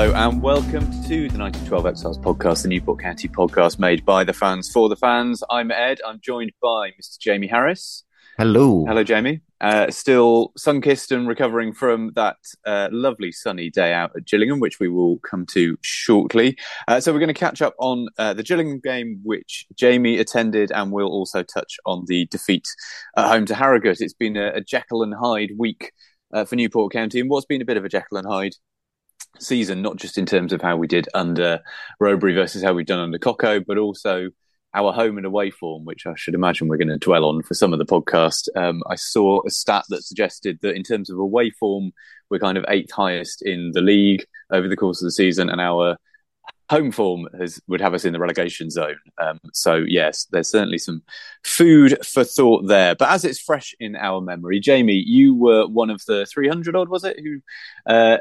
Hello and welcome to the 1912 Exiles podcast, the Newport County podcast made by the fans for the fans. I'm Ed. I'm joined by Mr. Jamie Harris. Hello. Hello, Jamie. Uh, still sun kissed and recovering from that uh, lovely sunny day out at Gillingham, which we will come to shortly. Uh, so, we're going to catch up on uh, the Gillingham game, which Jamie attended, and we'll also touch on the defeat at home to Harrogate. It's been a, a Jekyll and Hyde week uh, for Newport County, and what's been a bit of a Jekyll and Hyde season, not just in terms of how we did under Rowberry versus how we've done under Coco, but also our home and away form, which I should imagine we're going to dwell on for some of the podcast. Um, I saw a stat that suggested that in terms of away form, we're kind of eighth highest in the league over the course of the season, and our home form has, would have us in the relegation zone. Um, so yes, there's certainly some food for thought there. But as it's fresh in our memory, Jamie, you were one of the 300 odd, was it, who uh,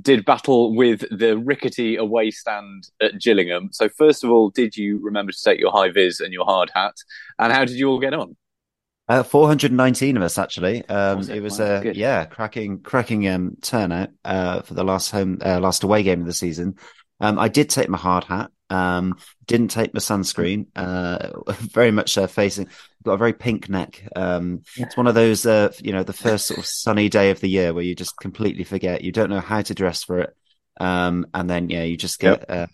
did battle with the rickety away stand at Gillingham. So, first of all, did you remember to take your high vis and your hard hat? And how did you all get on? Uh, 419 of us actually. Um, Was it? it? was Wow, a good. yeah, cracking, cracking um, turnout uh, for the last home, uh, last away game of the season. Um, I did take my hard hat. Um, didn't take my sunscreen. Uh, very much uh, facing. Got a very pink neck. Um, it's one of those, uh, you know, the first sort of sunny day of the year where you just completely forget. You don't know how to dress for it. Um, and then yeah, you just get uh,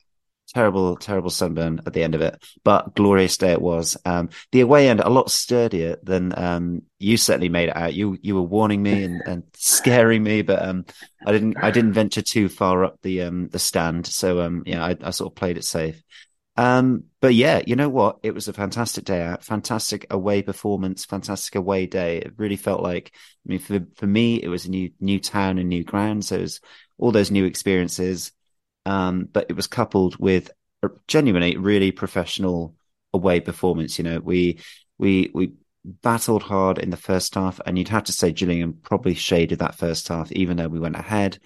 terrible, terrible sunburn at the end of it. But glorious day it was. Um, the away end a lot sturdier than um, you certainly made it out. You you were warning me and, and scaring me, but um, I didn't I didn't venture too far up the um the stand. So um yeah, I, I sort of played it safe. Um, but yeah, you know what? It was a fantastic day out, fantastic away performance, fantastic away day. It really felt like, I mean, for for me, it was a new new town and new ground. So it was all those new experiences. Um, but it was coupled with a genuinely really professional away performance. You know, we we we battled hard in the first half, and you'd have to say Gillingham probably shaded that first half, even though we went ahead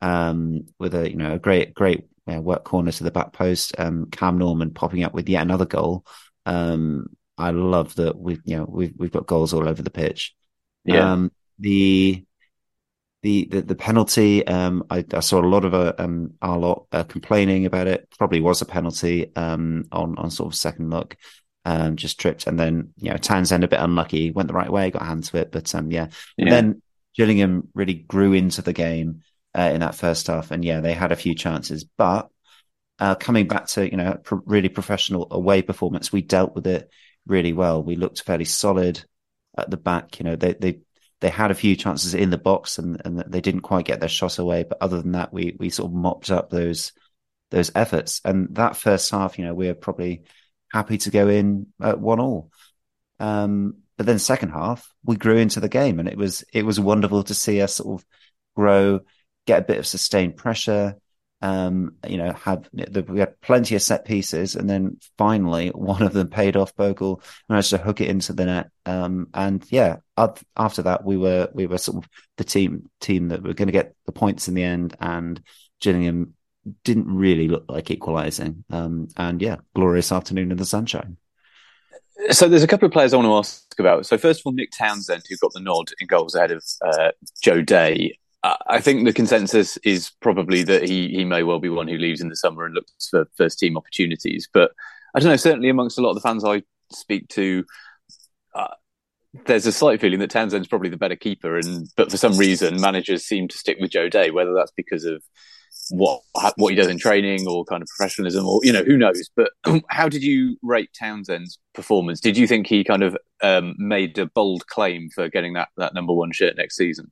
um, with a you know a great great uh, work corner to the back post. Um, Cam Norman popping up with yet another goal. Um, I love that we you know we've we've got goals all over the pitch. Yeah. Um, the the the, the penalty. Um, I, I saw a lot of uh, um our lot uh, complaining about it. Probably was a penalty. Um, on on sort of second look. Um, just tripped, and then you know Townsend a bit unlucky. Went the right way, got a hand to it, but um, yeah. And then Gillingham really grew into the game uh, in that first half, and yeah, they had a few chances, but uh, coming back to you know pro- really professional away performance, we dealt with it really well. We looked fairly solid at the back. You know, they they they had a few chances in the box, and and they didn't quite get their shot away. But other than that, we we sort of mopped up those those efforts. And that first half, you know, we were probably happy to go in at one all. Um, but then second half, we grew into the game, and it was it was wonderful to see us sort of grow, get a bit of sustained pressure. Um, you know, have the, we had plenty of set pieces, and then finally one of them paid off. Bogle managed to hook it into the net. Um, and yeah, after that we were we were sort of the team team that were going to get the points in the end, and Gillingham didn't really look like equalising. Um, and yeah, glorious afternoon in the sunshine. So there's a couple of players I want to ask about. So first of all, Nick Townsend, who got the nod in goals ahead of uh, Joe Day. I think the consensus is probably that he he may well be one who leaves in the summer and looks for first team opportunities. But I don't know. Certainly amongst a lot of the fans I speak to, uh, there's a slight feeling that Townsend's probably the better keeper, and but for some reason managers seem to stick with Joe Day. Whether that's because of what what he does in training or kind of professionalism or you know who knows but how did you rate Townsend's performance did you think he kind of um, made a bold claim for getting that that number one shirt next season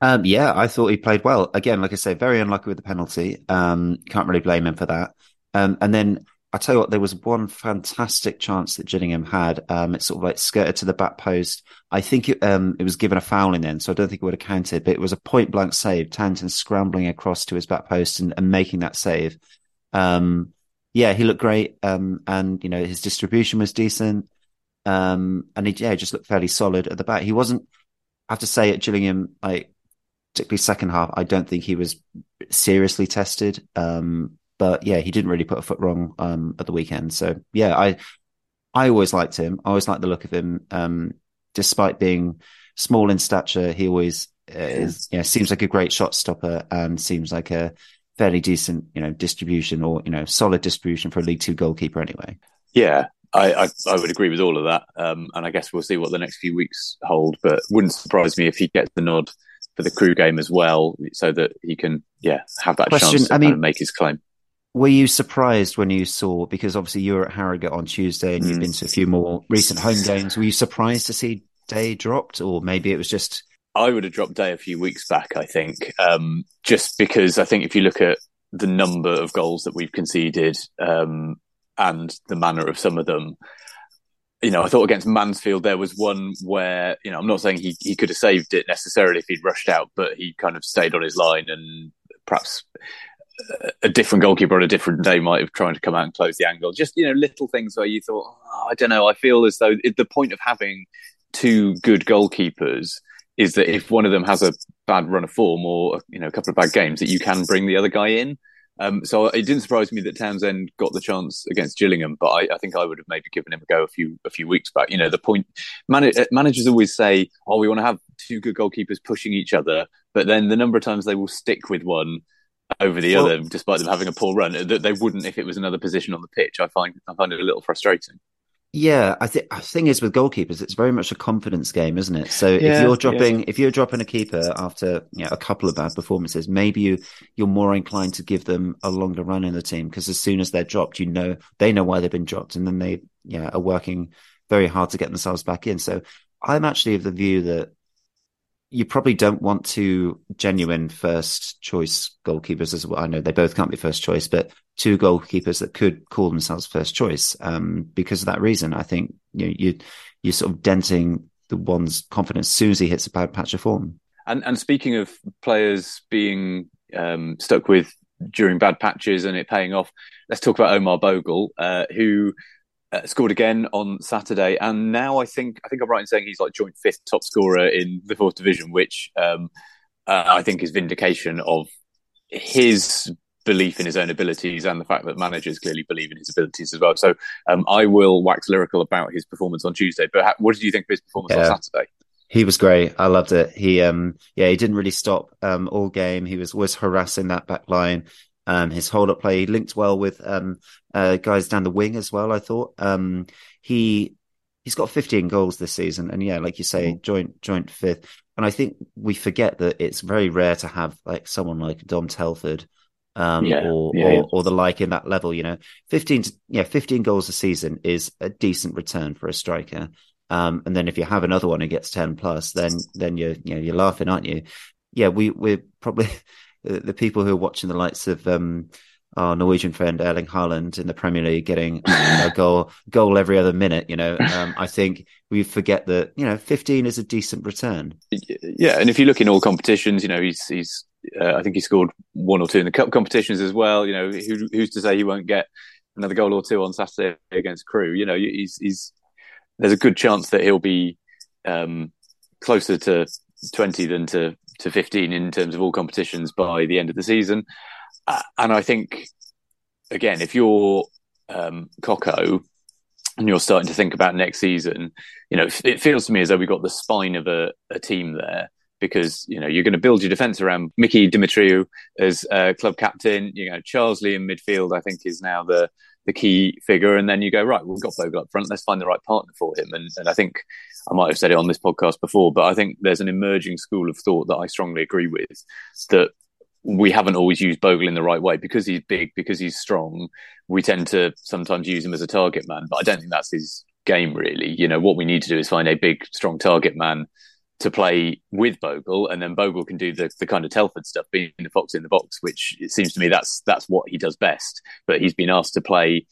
um, yeah I thought he played well again like I say very unlucky with the penalty um, can't really blame him for that um, and then I tell you what, there was one fantastic chance that Gillingham had. Um, it sort of like skirted to the back post. I think it, um, it was given a foul in then, so I don't think it would have counted, but it was a point blank save. Townsend scrambling across to his back post and, and making that save. Um, yeah, he looked great. Um, and, you know, his distribution was decent. Um, and he, yeah, just looked fairly solid at the back. He wasn't, I have to say at Gillingham, like, particularly second half, I don't think he was seriously tested. Um, but yeah, he didn't really put a foot wrong um, at the weekend. So yeah, I I always liked him. I always liked the look of him. Um, despite being small in stature, he always uh, is. Know, seems like a great shot stopper and seems like a fairly decent, you know, distribution or you know, solid distribution for a League Two goalkeeper anyway. Yeah, I, I, I, would agree with all of that. Um, and I guess we'll see what the next few weeks hold. But wouldn't surprise me if he gets the nod for the Crewe game as well, so that he can, yeah, have that Question, chance to I mean, kind of make his claim. Were you surprised when you saw, because obviously you were at Harrogate on Tuesday and mm. you've been to a few more recent home games, were you surprised to see Day dropped or maybe it was just. I would have dropped Day a few weeks back, I think, um, just because I think if you look at the number of goals that we've conceded um, and the manner of some of them, you know, I thought against Mansfield there was one where, you know, I'm not saying he, he could have saved it necessarily if he'd rushed out, but he kind of stayed on his line and perhaps a different goalkeeper on a different day might have tried to come out and close the angle. Just you know, little things where you thought, oh, I don't know. I feel as though the point of having two good goalkeepers is that if one of them has a bad run of form or you know a couple of bad games, that you can bring the other guy in. Um, so it didn't surprise me that Townsend got the chance against Gillingham, but I, I, think I would have maybe given him a go a few a few weeks back. You know, the point man, managers always say, "Oh, we want to have two good goalkeepers pushing each other," but then the number of times they will stick with one over the well, other, despite them having a poor run. That they wouldn't if it was another position on the pitch. I find I find it a little frustrating. Yeah, I think the thing is with goalkeepers, it's very much a confidence game, isn't it? So yeah, if you're dropping, yeah. if you're dropping a keeper after you know, a couple of bad performances, maybe you you're more inclined to give them a longer run in the team because as soon as they're dropped, you know they know why they've been dropped, and then they yeah are working very hard to get themselves back in. So I'm actually of the view that you probably don't want two genuine first choice goalkeepers as well. I know they both can't be first choice, but two goalkeepers that could call themselves first choice. Um, because of that reason, I think you know, you you're sort of denting the one's confidence as soon as he hits a bad patch of form. And and speaking of players being um, stuck with during bad patches and it paying off, let's talk about Omar Bogle, uh, who uh, scored again on Saturday, and now I think I think I'm right in saying he's like joint fifth top scorer in the fourth division, which um, uh, I think is vindication of his belief in his own abilities and the fact that managers clearly believe in his abilities as well. So um, I will wax lyrical about his performance on Tuesday. But ha- what did you think of his performance yeah. on Saturday? He was great. I loved it. He, um, yeah, he didn't really stop um, all game. He was always harassing that back line. Um, his hold up play linked well with um, uh, guys down the wing as well. I thought um, he he's got 15 goals this season, and yeah, like you say, mm. joint joint fifth. And I think we forget that it's very rare to have like someone like Dom Telford um, yeah, or, yeah, or, yeah. or the like in that level. You know, 15 yeah 15 goals a season is a decent return for a striker. Um, and then if you have another one who gets 10 plus, then then you're you know you're laughing, aren't you? Yeah, we we're probably the, the people who are watching the likes of um, our Norwegian friend Erling Haaland in the Premier League getting a goal goal every other minute. You know, um, I think we forget that you know 15 is a decent return. Yeah, and if you look in all competitions, you know he's he's uh, I think he scored one or two in the cup competitions as well. You know, who, who's to say he won't get another goal or two on Saturday against Crewe? You know, he's, he's there's a good chance that he'll be um, closer to 20 than to, to 15 in terms of all competitions by the end of the season. Uh, and I think, again, if you're um, Coco and you're starting to think about next season, you know, it feels to me as though we've got the spine of a, a team there because you know you're going to build your defence around Mickey Demetriou as uh, club captain. You know Charsley in midfield, I think, is now the the key figure, and then you go right. We've got Bogle up front. Let's find the right partner for him. And, and I think I might have said it on this podcast before, but I think there's an emerging school of thought that I strongly agree with that we haven't always used Bogle in the right way because he's big, because he's strong. We tend to sometimes use him as a target man, but I don't think that's his game really. You know, what we need to do is find a big, strong target man to play with Bogle, and then Bogle can do the, the kind of Telford stuff, being the fox in the box, which it seems to me that's that's what he does best. But he's been asked to play,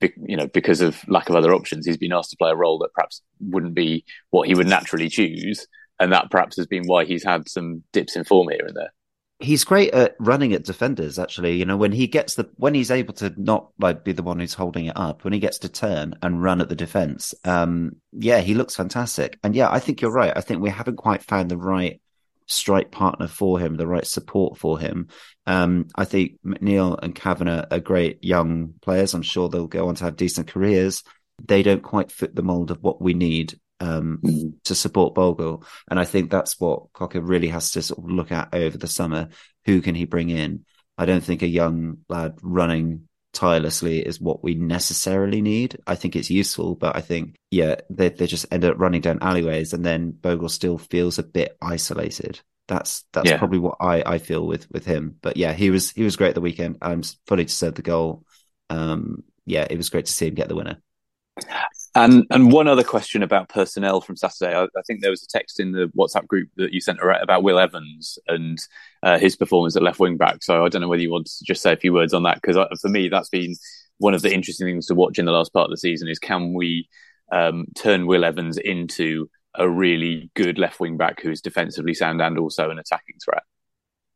you know, because of lack of other options, he's been asked to play a role that perhaps wouldn't be what he would naturally choose, and that perhaps has been why he's had some dips in form here and there he's great at running at defenders actually. You know when he gets the when he's able to not like be the one who's holding it up when he gets to turn and run at the defense um yeah he looks fantastic. And yeah i think you're right. I think we haven't quite found the right strike partner for him the right support for him. Um i think mcneil and kavanagh are great young players. I'm sure they'll go on to have decent careers. They don't quite fit the mold of what we need um, mm-hmm. to support Bogle. And I think that's what Cocker really has to sort of look at over the summer. Who can he bring in? I don't think a young lad running tirelessly is what we necessarily need. I think it's useful, but I think, yeah, they, they just end up running down alleyways and then Bogle still feels a bit isolated. That's that's yeah. probably what I, I feel with with him. But yeah, he was he was great the weekend. I'm fully deserved the goal. Um, yeah, it was great to see him get the winner. And and one other question about personnel from Saturday. I, I, think there was a text in the WhatsApp group that you sent about Will Evans and uh, his performance at left wing back. So I don't know whether you want to just say a few words on that because for me that's been one of the interesting things to watch in the last part of the season is can we um, turn Will Evans into a really good left wing back who's defensively sound and also an attacking threat.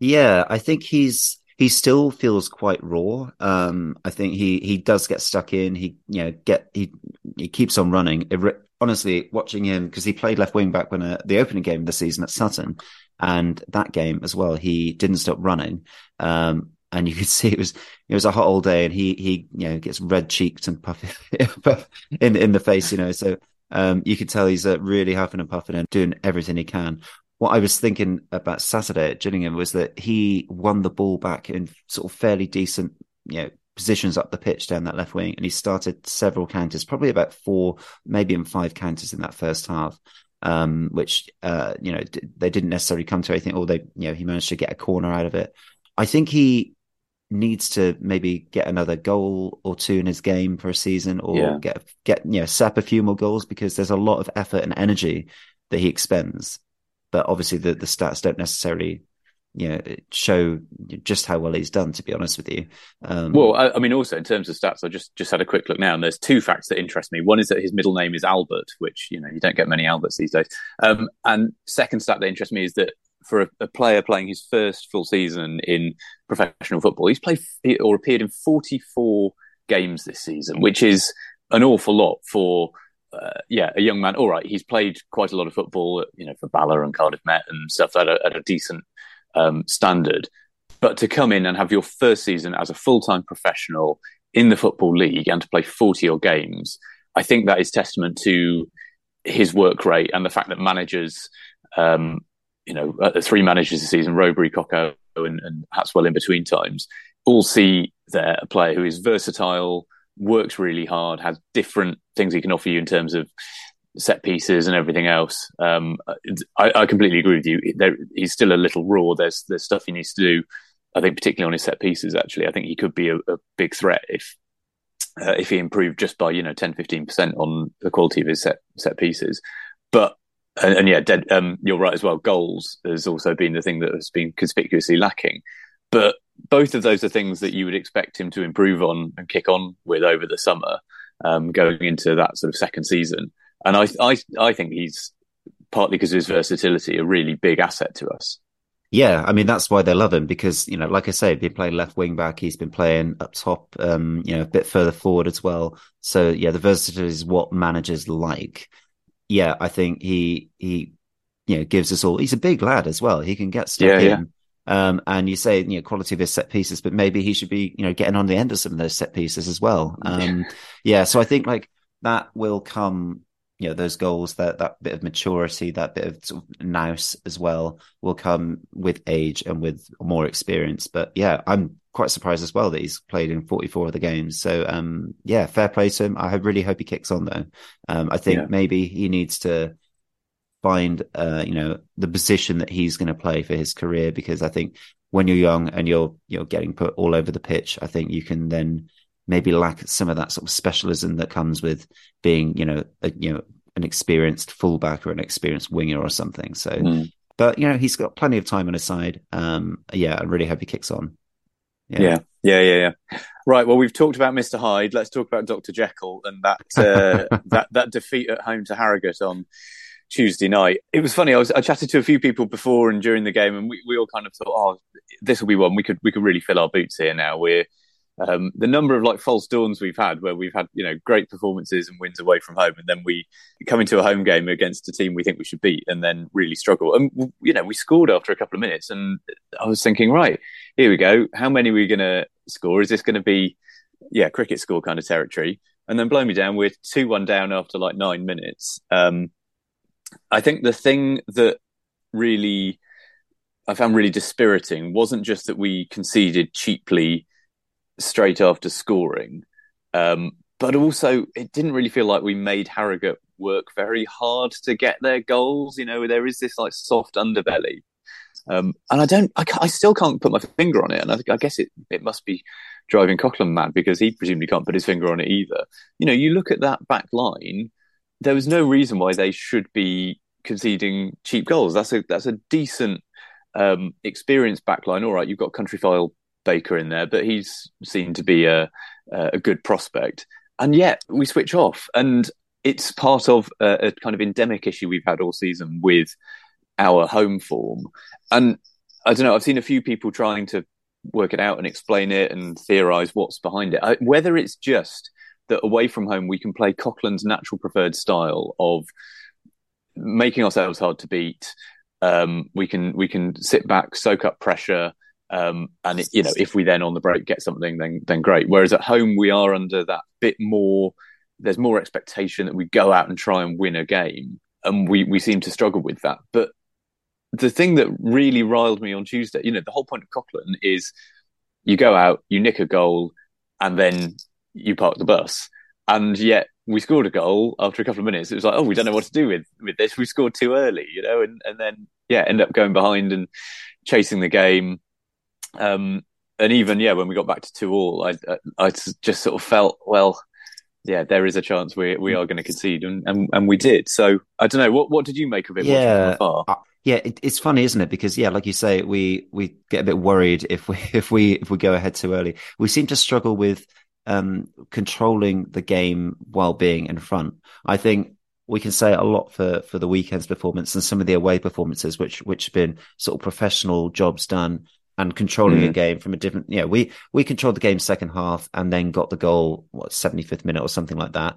Yeah, I think he's he still feels quite raw. Um, I think he he does get stuck in. He you know get he he keeps on running. It, honestly, watching him because he played left wing back when uh, the opening game of the season at Sutton, and that game as well, he didn't stop running. Um, and you could see it was it was a hot all day, and he he you know gets red cheeked and puffy in in the face, you know. So um, you could tell he's uh, really huffing and puffing and doing everything he can what I was thinking about Saturday at Gillingham was that he won the ball back in sort of fairly decent, you know, positions up the pitch down that left wing, and he started several counters, probably about four, maybe even five counters in that first half. Um, which uh, you know d- they didn't necessarily come to anything, or they you know he managed to get a corner out of it. I think he needs to maybe get another goal or two in his game for a season, or yeah. get get you know sap a few more goals because there's a lot of effort and energy that he expends but obviously the, the stats don't necessarily you know show just how well he's done to be honest with you. Um, well I, I, mean also in terms of stats i just just had a quick look now and there's two facts that interest me. One is that his middle name is albert which you know you don't get many alberts these days. Um, and second stat that interests me is that for a, a, player playing his first full season in professional football he's played or appeared in 44 games this season which is an awful lot for uh, yeah, a young man. All right, he's played quite a lot of football, you know, for Bala and Cardiff Met and stuff at a, at a decent um, standard. But to come in and have your first season as a full time professional in the football league and to play forty odd games, I think that is testament to his work rate and the fact that managers, um, you know, uh, three managers this season, Rowberry, Coco, and, and Hatswell in between times, all see there a player who is versatile works really hard, has different things he can offer you in terms of set pieces and everything else. Um, I, I, completely agree with you. There, he's still a little raw. There's there's stuff he needs to do. I think particularly on his set pieces. Actually, I think he could be a, a big threat if uh, if he improved just by you know 10 15 percent on the quality of his set set pieces. But and, and yeah, dead, um, you're right as well. Goals has also been the thing that has been conspicuously lacking. But both of those are things that you would expect him to improve on and kick on with over the summer, um, going into that sort of second season. And I, I, I think he's partly because of his versatility, a really big asset to us. Yeah, I mean that's why they love him because you know, like I say, he's been playing left wing back. He's been playing up top, um, you know, a bit further forward as well. So yeah, the versatility is what managers like. Yeah, I think he he you know gives us all. He's a big lad as well. He can get stuff Yeah, in. yeah. Um, and you say you know quality of his set pieces, but maybe he should be you know getting on the end of some of those set pieces as well. Um, yeah, so I think like that will come. You know those goals, that that bit of maturity, that bit of, sort of nous as well, will come with age and with more experience. But yeah, I'm quite surprised as well that he's played in 44 of the games. So um, yeah, fair play to him. I really hope he kicks on though. Um, I think Yeah. maybe he needs to find uh, you know the position that he's going to play for his career because I think when you're young and you're you're getting put all over the pitch, I think you can then maybe lack some of that sort of specialism that comes with being you know a, you know an experienced fullback or an experienced winger or something. So, Mm. but you know he's got plenty of time on his side. Um, yeah, I really hope he kicks on. Yeah. yeah, yeah, yeah. Right. Well, we've talked about Mister Hyde. Let's talk about Doctor Jekyll and that uh, that that defeat at home to Harrogate on Tuesday night. It was funny. I was I chatted to a few people before and during the game, and we, we all kind of thought, oh, this will be one we could we could really fill our boots here. Now we're um, the number of like false dawns we've had where we've had you know great performances and wins away from home, and then we come into a home game against a team we think we should beat, and then really struggle. And you know we scored after a couple of minutes, and I was thinking, right, here we go. How many are we going to score? Is this going to be yeah cricket score kind of territory? And then blow me down. We're two one down after like nine minutes. Um, I think the thing that really I found really dispiriting wasn't just that we conceded cheaply straight after scoring, um, but also it didn't really feel like we made Harrogate work very hard to get their goals. You know, there is this like soft underbelly. Um, and I don't, I, I, still can't put my finger on it. And I, I guess it, it must be driving Coughlan mad because he presumably can't put his finger on it either. You know, you look at that back line, there was no reason why they should be conceding cheap goals. That's a that's a decent, um, experienced backline. All right, you've got Countryfile Baker in there, but he's seen to be a a good prospect. And yet we switch off, and it's part of a, a kind of endemic issue we've had all season with our home form. And I don't know. I've seen a few people trying to work it out and explain it and theorize what's behind it. I, whether it's just that away from home we can play Coughlan's natural preferred style of making ourselves hard to beat. Um, we can we can sit back, soak up pressure, um, and it, you know if we then on the break get something, then then great. Whereas at home we are under that bit more. There's more expectation that we go out and try and win a game, and we we seem to struggle with that. But the thing that really riled me on Tuesday, you know, the whole point of Coughlan is you go out, you nick a goal, and then you park the bus. And yet we scored a goal after a couple of minutes. It was like, oh, we don't know what to do with with this. We scored too early, you know, and and then yeah, end up going behind and chasing the game. Um, and even yeah, when we got back to two all, I I, I just sort of felt well. Yeah, there is a chance we we are going to concede, and, and and we did. So I don't know what what did you make of it? Yeah, yeah, it, it's funny, isn't it? Because yeah, like you say, we we get a bit worried if we if we if we go ahead too early. We seem to struggle with um, controlling the game while being in front. I think we can say a lot for for the weekend's performance and some of the away performances, which which have been sort of professional jobs done and controlling mm. a game from a different. Yeah, we we controlled the game second half and then got the goal what seventy fifth minute or something like that,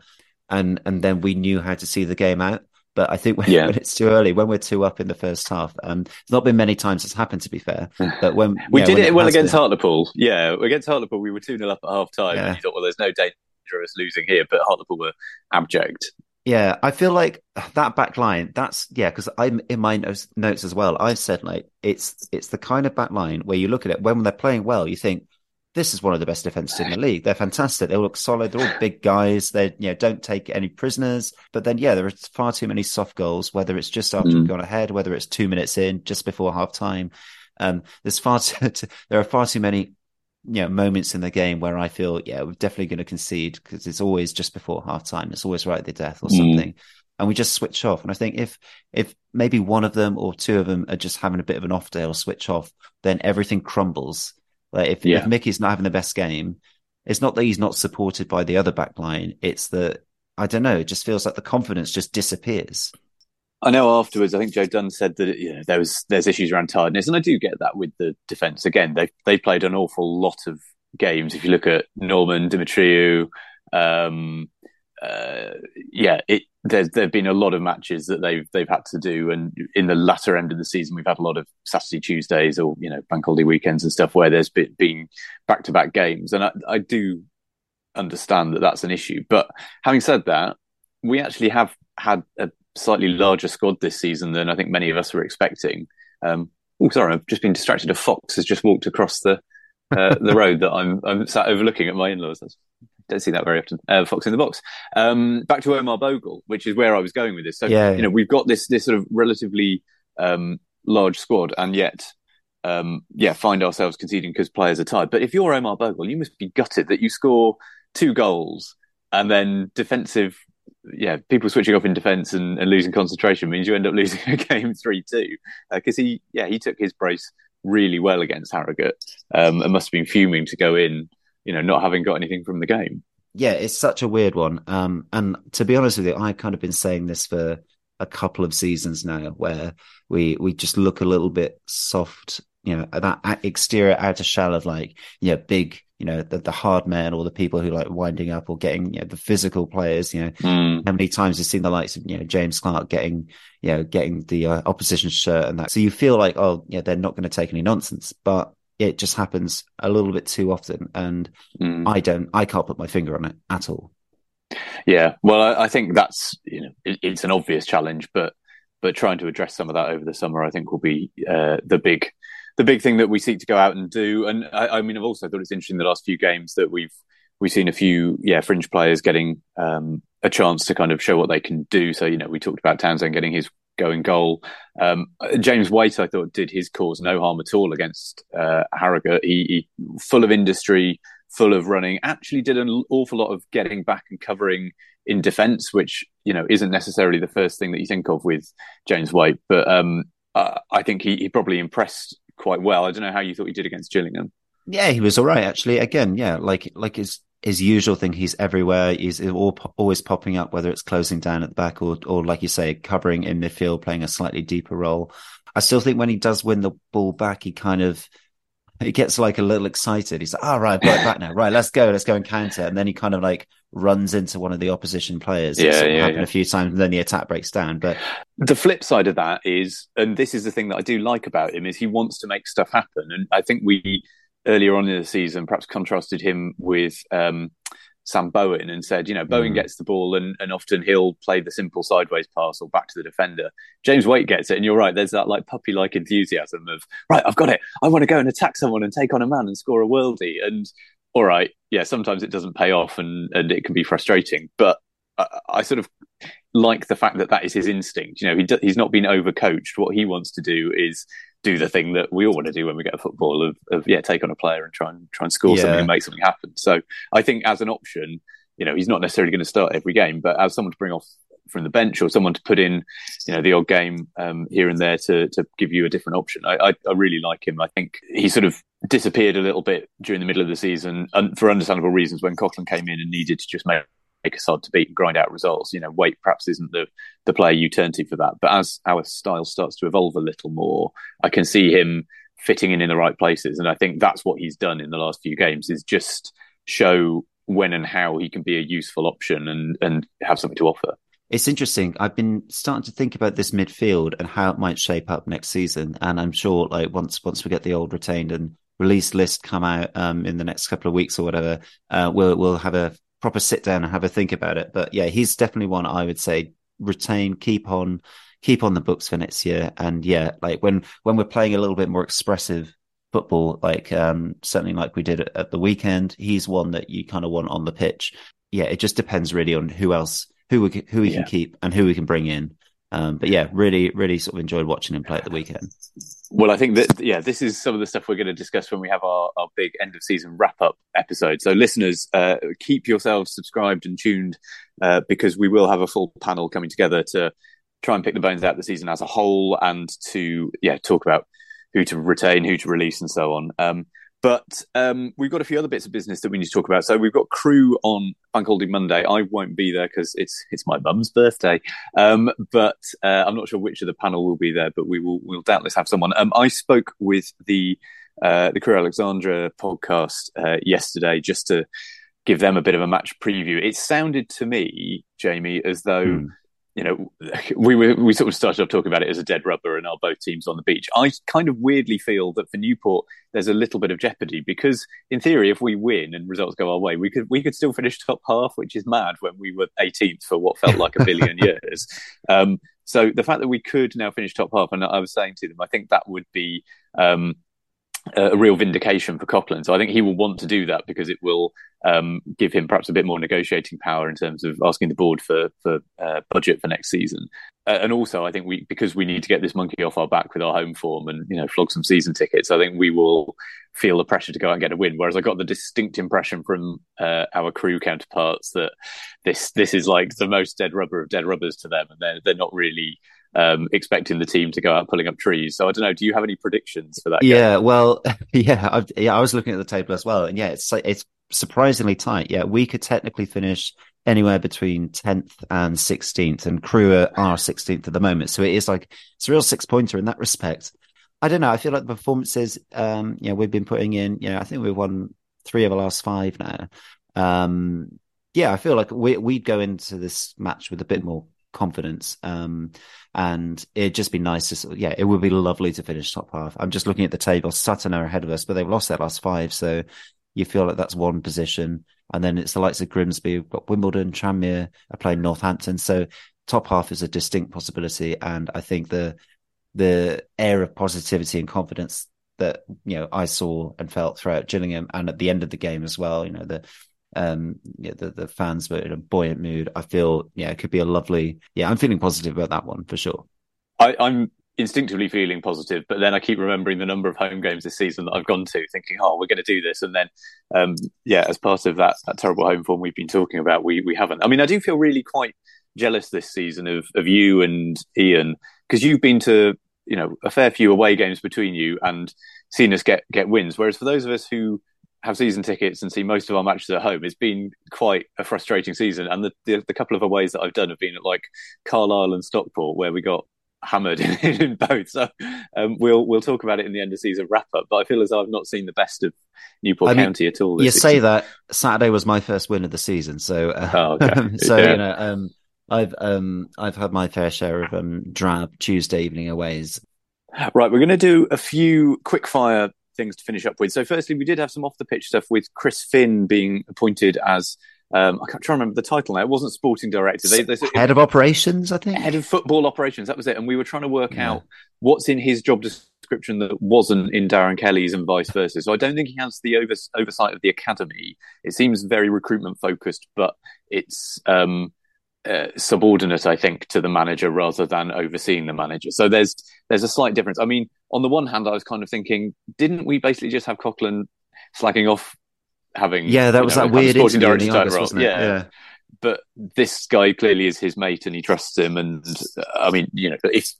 and and then we knew how to see the game out. But I think when, yeah. when, it's too early, when we're two up in the first half, um, it's not been many times it's happened to be fair. But when we yeah, did when it well against been, Hartlepool, yeah, against Hartlepool, we were two 0 up at half time, yeah. and you thought, well, there's no danger of us losing here, but Hartlepool were abject. Yeah, I feel like that back line. That's yeah, because I'm in my notes, notes as well. I've said like it's it's the kind of back line where you look at it when they're playing well, you think this is one of the best defenses in the league. They're fantastic. They look solid. They're all big guys. They you know don't take any prisoners. But then yeah, there are far too many soft goals. Whether it's just after mm. we've gone ahead, whether it's two minutes in, just before half time. Um, there's far too, there are far too many you know moments in the game where I feel yeah we're definitely going to concede because it's always just before half time. It's always right at the death or something. Mm. And we just switch off. And I think if if maybe one of them or two of them are just having a bit of an off day or switch off, then everything crumbles. Like if, yeah. if Mickey's not having the best game, it's not that he's not supported by the other back line. It's that I don't know. It just feels like the confidence just disappears. I know afterwards, I think Joe Dunn said that you know, there was there's issues around tiredness, and I do get that with the defence. Again, they they played an awful lot of games. If you look at Norman Demetriou, um, uh, yeah, it there's there've been a lot of matches that they've they've had to do, and in the latter end of the season, we've had a lot of Saturday Tuesdays or you know bank holiday weekends and stuff where there's been back to back games, and I, I do understand that that's an issue. But having said that, we actually have had a slightly larger squad this season than I think many of us were expecting. Um, oh, sorry, I've just been distracted. A fox has just walked across the uh, the road that I'm I'm sat overlooking at my in-laws. Don't see that very often. Uh, fox in the box. Um, back to Omar Bogle, which is where I was going with this. So yeah, you know we've got this this sort of relatively um, large squad, and yet. Um, yeah, find ourselves conceding because players are tired. But if you're Omar Bogle, you must be gutted that you score two goals and then defensive yeah, people switching off in defence and, and, losing concentration means you end up losing a game three two because uh, he yeah he took his brace really well against Harrogate um, and must have been fuming to go in, you know, not having got anything from the game. Yeah, it's such a weird one. Um, and to be honest with you, I've kind of been saying this for a couple of seasons now, where we we just look a little bit soft, you know, that exterior outer shell of like, yeah, big you know the, the hard men or the people who like winding up or getting you know the physical players you know mm. how many times you've seen the likes of you know James Clarke getting you know getting the uh, opposition shirt and that so you feel like oh yeah they're not going to take any nonsense but it just happens a little bit too often and mm. I don't I can't put my finger on it at all yeah well I, I think that's you know it, it's an obvious challenge but but trying to address some of that over the summer I think will be uh, the big the big thing that we seek to go out and do. And I, I, mean, I've also thought it's interesting the last few games that we've we've seen a few yeah fringe players getting um, a chance to kind of show what they can do. So you know, we talked about Townsend getting his going goal. Um, James Waite, I thought, did his cause no harm at all against uh, Harrogate. He, he full of industry, full of running. Actually, did an awful lot of getting back and covering in defence, which you know isn't necessarily the first thing that you think of with James Waite. But um, uh, I think he, he probably impressed quite well. I don't know how you thought he did against Gillingham. Yeah, he was all right actually. Again, yeah, like like his his usual thing. He's everywhere. He's all, always popping up, whether it's closing down at the back or or like you say, covering in midfield, playing a slightly deeper role. I still think when he does win the ball back, he kind of he gets like a little excited. He's like, "All oh, right, it back now. Right, let's go. Let's go and counter." And then he kind of like runs into one of the opposition players. Yeah, it's yeah, happened yeah. a few times, and then the attack breaks down. But the flip side of that is, and this is the thing that I do like about him, is he wants to make stuff happen. And I think we earlier on in the season perhaps contrasted him with um, Sam Bowen and said, you know, Bowen mm. gets the ball and, and often he'll play the simple sideways pass or back to the defender. James Waite gets it, and you're right. There's that like puppy like enthusiasm of right, I've got it. I want to go and attack someone and take on a man and score a worldie. And all right, yeah, sometimes it doesn't pay off and and it can be frustrating, but I, I sort of like the fact that that is his instinct. You know, he do, he's not been overcoached. What he wants to do is do the thing that we all want to do when we get a football of, of yeah, take on a player and try and try and score yeah. something and make something happen. So I think as an option, you know, he's not necessarily going to start every game, but as someone to bring off from the bench or someone to put in, you know, the odd game um, here and there to to give you a different option. I, I, I really like him. I think he sort of disappeared a little bit during the middle of the season and for understandable reasons when Coughlan came in and needed to just make hard to beat and grind out results. You know, Waite perhaps isn't the the player you turn to for that. But as our style starts to evolve a little more, I can see him fitting in in the right places, and I think that's what he's done in the last few games is just show when and how he can be a useful option and and have something to offer. It's interesting. I've been starting to think about this midfield and how it might shape up next season, and I'm sure like once once we get the old retained and release list come out um, in the next couple of weeks or whatever, uh, we'll we'll have a proper sit down and have a think about it. But yeah, he's definitely one I would say retain, keep on, keep on the books for next year. And yeah, like when when we're playing a little bit more expressive football, like um certainly like we did at, at the weekend, he's one that you kind of want on the pitch. Yeah, it just depends really on who else who we who we yeah. can keep and who we can bring in. Um, but yeah, really, really sort of enjoyed watching him play at the weekend. Well, I think that yeah, this is some of the stuff we're going to discuss when we have our, our big end of season wrap up episode. So, listeners, uh, keep yourselves subscribed and tuned uh, because we will have a full panel coming together to try and pick the bones out of the season as a whole and to yeah talk about who to retain, who to release, and so on. Um, But um, we've got a few other bits of business that we need to talk about. So we've got Crewe on Bank Holiday Monday. I won't be there because it's it's my mum's birthday. Um, but uh, I'm not sure which of the panel will be there. But we will we'll doubtless have someone. Um, I spoke with the uh, the Crewe Alexandra podcast uh, yesterday just to give them a bit of a match preview. It sounded to me, Jamie, as though. Hmm you know, we were, we sort of started off talking about it as a dead rubber and our both teams on the beach. I kind of weirdly feel that for Newport, there's a little bit of jeopardy because, in theory, if we win and results go our way, we could we could still finish top half, which is mad when we were 18th for what felt like a billion years. Um, so the fact that we could now finish top half, and I was saying to them, I think that would be um, a real vindication for Coughlan. So I think he will want to do that because it will um, give him perhaps a bit more negotiating power in terms of asking the board for for uh, budget for next season. Uh, and also, I think we because we need to get this monkey off our back with our home form and you know flog some season tickets. I think we will feel the pressure to go out and get a win. Whereas I got the distinct impression from uh, our Crewe counterparts that this this is like the most dead rubber of dead rubbers to them, and they're they're not really um, expecting the team to go out pulling up trees. So I don't know. Do you have any predictions for that? Yeah, game? well, yeah, I've, yeah. I was looking at the table as well, and yeah, it's it's surprisingly tight. Yeah, we could technically finish anywhere between 10th and 16th, and Crewe are 16th at the moment. So it is like it's a real six pointer in that respect. I don't know. I feel like the performances, um, you know, we've been putting in. You know, I think we've won three of the last five now. Um, yeah, I feel like we we'd go into this match with a bit more confidence. Um, and it'd just be nice to, yeah, it would be lovely to finish top half. I'm just looking at the table. Sutton are ahead of us, but they've lost their last five. So you feel like that's one position. And then it's the likes of Grimsby, we've got Wimbledon, Tranmere are playing Northampton. So top half is a distinct possibility. And I think the, the air of positivity and confidence that, you know, I saw and felt throughout Gillingham and at the end of the game as well, you know, the, um yeah, the the fans were in a buoyant mood. I feel yeah, it could be a lovely yeah, I'm feeling positive about that one for sure. I, I'm instinctively feeling positive, but then I keep remembering the number of home games this season that I've gone to, thinking, "Oh, we're going to do this," and then, um, yeah, as part of that that terrible home form we've been talking about, we we haven't. I mean, I do feel really quite jealous this season of of you and Ian because you've been to you know a fair few away games between you and seen us get get wins, whereas for those of us who have season tickets and see most of our matches at home. It's been quite a frustrating season, and the, the, the couple of aways that I've done have been at like Carlisle and Stockport, where we got hammered in, in both. So um, we'll we'll talk about it in the end of season wrap up. But I feel as though I've not seen the best of Newport I mean, County at all. you season. say that Saturday was my first win of the season, so uh, oh, okay. so yeah. you know. Um, I've um I've had my fair share of um drab Tuesday evening aways. Right, we're going to do a few quick fire things to finish up with. So, firstly, we did have some off the pitch stuff with Chris Finn being appointed as um, I can't try to remember the title now. It wasn't sporting director. They, they, head of operations, I think. Head of football operations. That was it. And we were trying to work yeah. out what's in his job description that wasn't in Darren Kelly's and vice versa. So I don't think he has the over, oversight of the academy. It seems very recruitment focused, but it's um, uh, subordinate, I think, to the manager rather than overseeing the manager. So there's there's a slight difference. I mean, on the one hand, I was kind of thinking, didn't we basically just have Coughlan slagging off having? Yeah, that was know, that weird sporting director August, wasn't it? Yeah. yeah. But this guy clearly is his mate and he trusts him. And uh, I mean, you know, if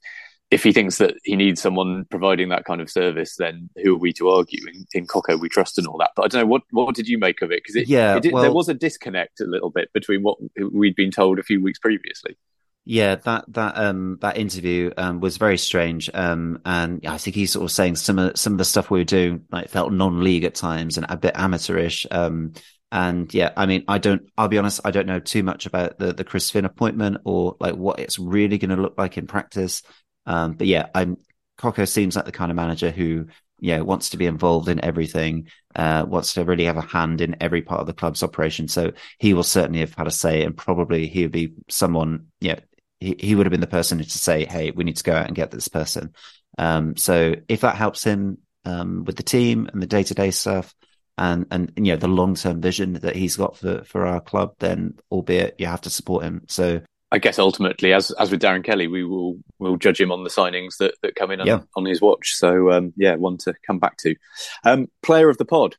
if he thinks that he needs someone providing that kind of service, then who are we to argue? In, in Coco, we trust and all that. But I don't know what what did you make of it? Because yeah, it well, there was a disconnect a little bit between what we'd been told a few weeks previously. Yeah, that that um that interview um was very strange. Um and I think he's sort of saying some of some of the stuff we were doing like felt non-league at times and a bit amateurish. Um and yeah, I mean, I don't. I'll be honest. I don't know too much about the the Chris Finn appointment or like what it's really going to look like in practice. Um, but yeah, I'm Coco seems like the kind of manager who know wants to be involved in everything, uh, wants to really have a hand in every part of the club's operation. So he will certainly have had a say, and probably he would be someone. Yeah, he, he would have been the person to say, "Hey, we need to go out and get this person." Um, so if that helps him um, with the team and the day to day stuff, and and you know the long term vision that he's got for for our club, then albeit you have to support him. So I guess ultimately, as as with Darren Kelly, we will will judge him on the signings that, that come in on, yeah. on his watch. So um, yeah, one to come back to. Um, player of the pod.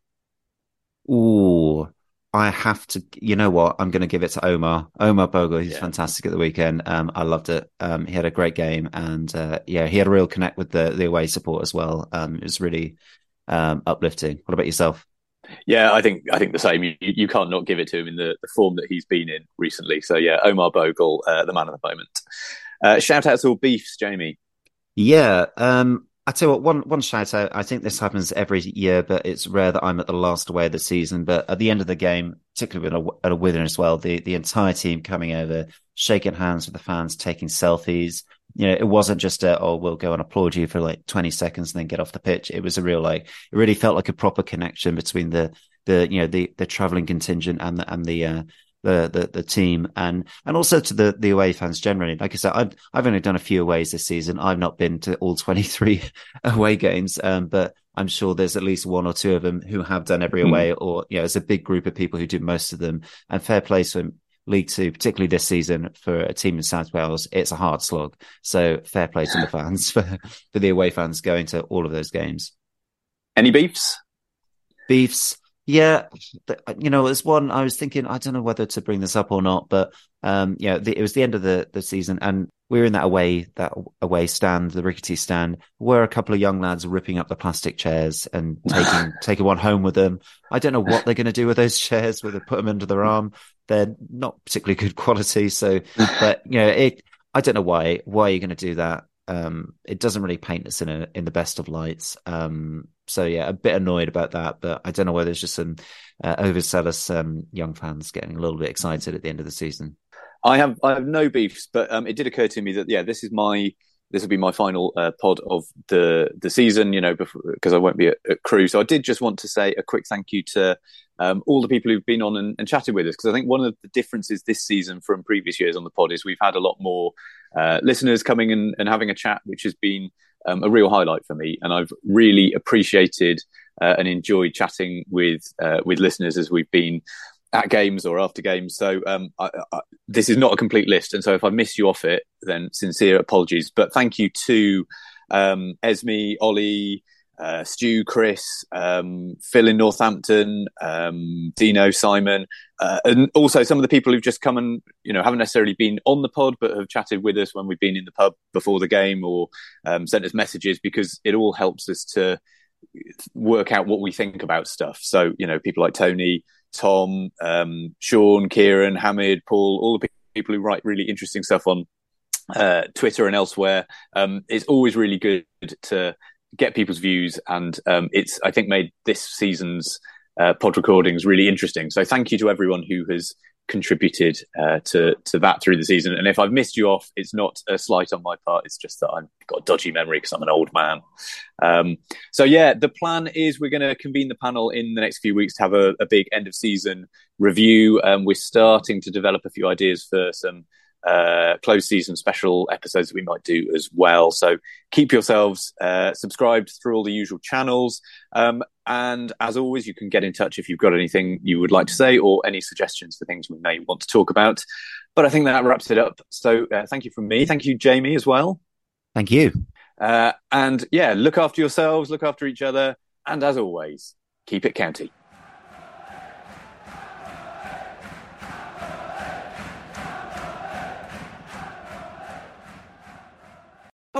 Ooh, I have to. You know what? I'm going to give it to Omar. Omar Bogle. He's yeah. fantastic at the weekend. Um, I loved it. Um, he had a great game, and uh, yeah, he had a real connect with the the away support as well. Um, it was really um, uplifting. What about yourself? Yeah, I think I think the same. You, you can't not give it to him in the, the form that he's been in recently. So yeah, Omar Bogle, uh, the man of the moment. Uh, shout out to all beefs, Jamie. Yeah, um, I tell you what, one one shout out. I think this happens every year, but it's rare that I'm at the last away of the season. But at the end of the game, particularly at a, at a Withering as well, the the entire team coming over, shaking hands with the fans, taking selfies. You know, it wasn't just a oh we'll go and applaud you for like 20 seconds and then get off the pitch. It was a real like it really felt like a proper connection between the the you know the the traveling contingent and the and the uh, the, the the team and and also to the the away fans generally. Like I said, I've I've only done a few aways this season. I've not been to all twenty three away games, um, but I'm sure there's at least one or two of them who have done every hmm. away, mm. or you know, it's a big group of people who do most of them. And fair play to League Two, particularly this season for a team in South Wales, it's a hard slog. So fair play to the fans for for the away fans going to all of those games. Any beefs? Beefs. Yeah, you know, as one I was thinking, I don't know whether to bring this up or not, but um, yeah, the, it was the end of the the season, and we were in that away that away stand, the rickety stand, where a couple of young lads ripping up the plastic chairs and taking taking one home with them. I don't know what they're going to do with those chairs, whether put them under their arm. They're not particularly good quality, so but you know, it. I don't know why why you're going to do that. Um, it doesn't really paint us in a in the best of lights. Um, so yeah, a bit annoyed about that, but I don't know whether it's just some uh, overzealous um, young fans getting a little bit excited at the end of the season. I have I have no beefs, but um, it did occur to me that yeah, this is my this will be my final uh, pod of the the season. You know, because I won't be at, at, Crewe, so I did just want to say a quick thank you to um, all the people who've been on and, and chatted with us. Because I think one of the differences this season from previous years on the pod is we've had a lot more uh, listeners coming in and having a chat, which has been um, a real highlight for me, and I've really appreciated uh, and enjoyed chatting with uh, with listeners as we've been at games or after games. So um, I, I, this is not a complete list, and so if I miss you off it, then sincere apologies. But thank you to um, Esme, Ollie, uh, Stu, Chris, um, Phil in Northampton, um, Dino, Simon, uh, and also some of the people who've just come and you know haven't necessarily been on the pod, but have chatted with us when we've been in the pub before the game or um, sent us messages because it all helps us to work out what we think about stuff. So you know, people like Tony, Tom, um, Sean, Kieran, Hamid, Paul, all the people who write really interesting stuff on uh, Twitter and elsewhere. Um, it's always really good to get people's views, and um, it's I think made this season's uh, pod recordings really interesting. So thank you to everyone who has contributed uh, to to that through the season. And if I've missed you off, it's not a slight on my part. It's just that I've got a dodgy memory because I'm an old man. Um, so yeah, the plan is we're going to convene the panel in the next few weeks to have a, a big end of season review. Um, we're starting to develop a few ideas for some uh, closed season special episodes that we might do as well. So keep yourselves uh, subscribed through all the usual channels. Um, and as always, you can get in touch if you've got anything you would like to say or any suggestions for things we may want to talk about. But I think that wraps it up. So uh, thank you from me. Thank you, Jamie, as well. Thank you. Uh, and yeah, look after yourselves, look after each other. And as always, keep it county.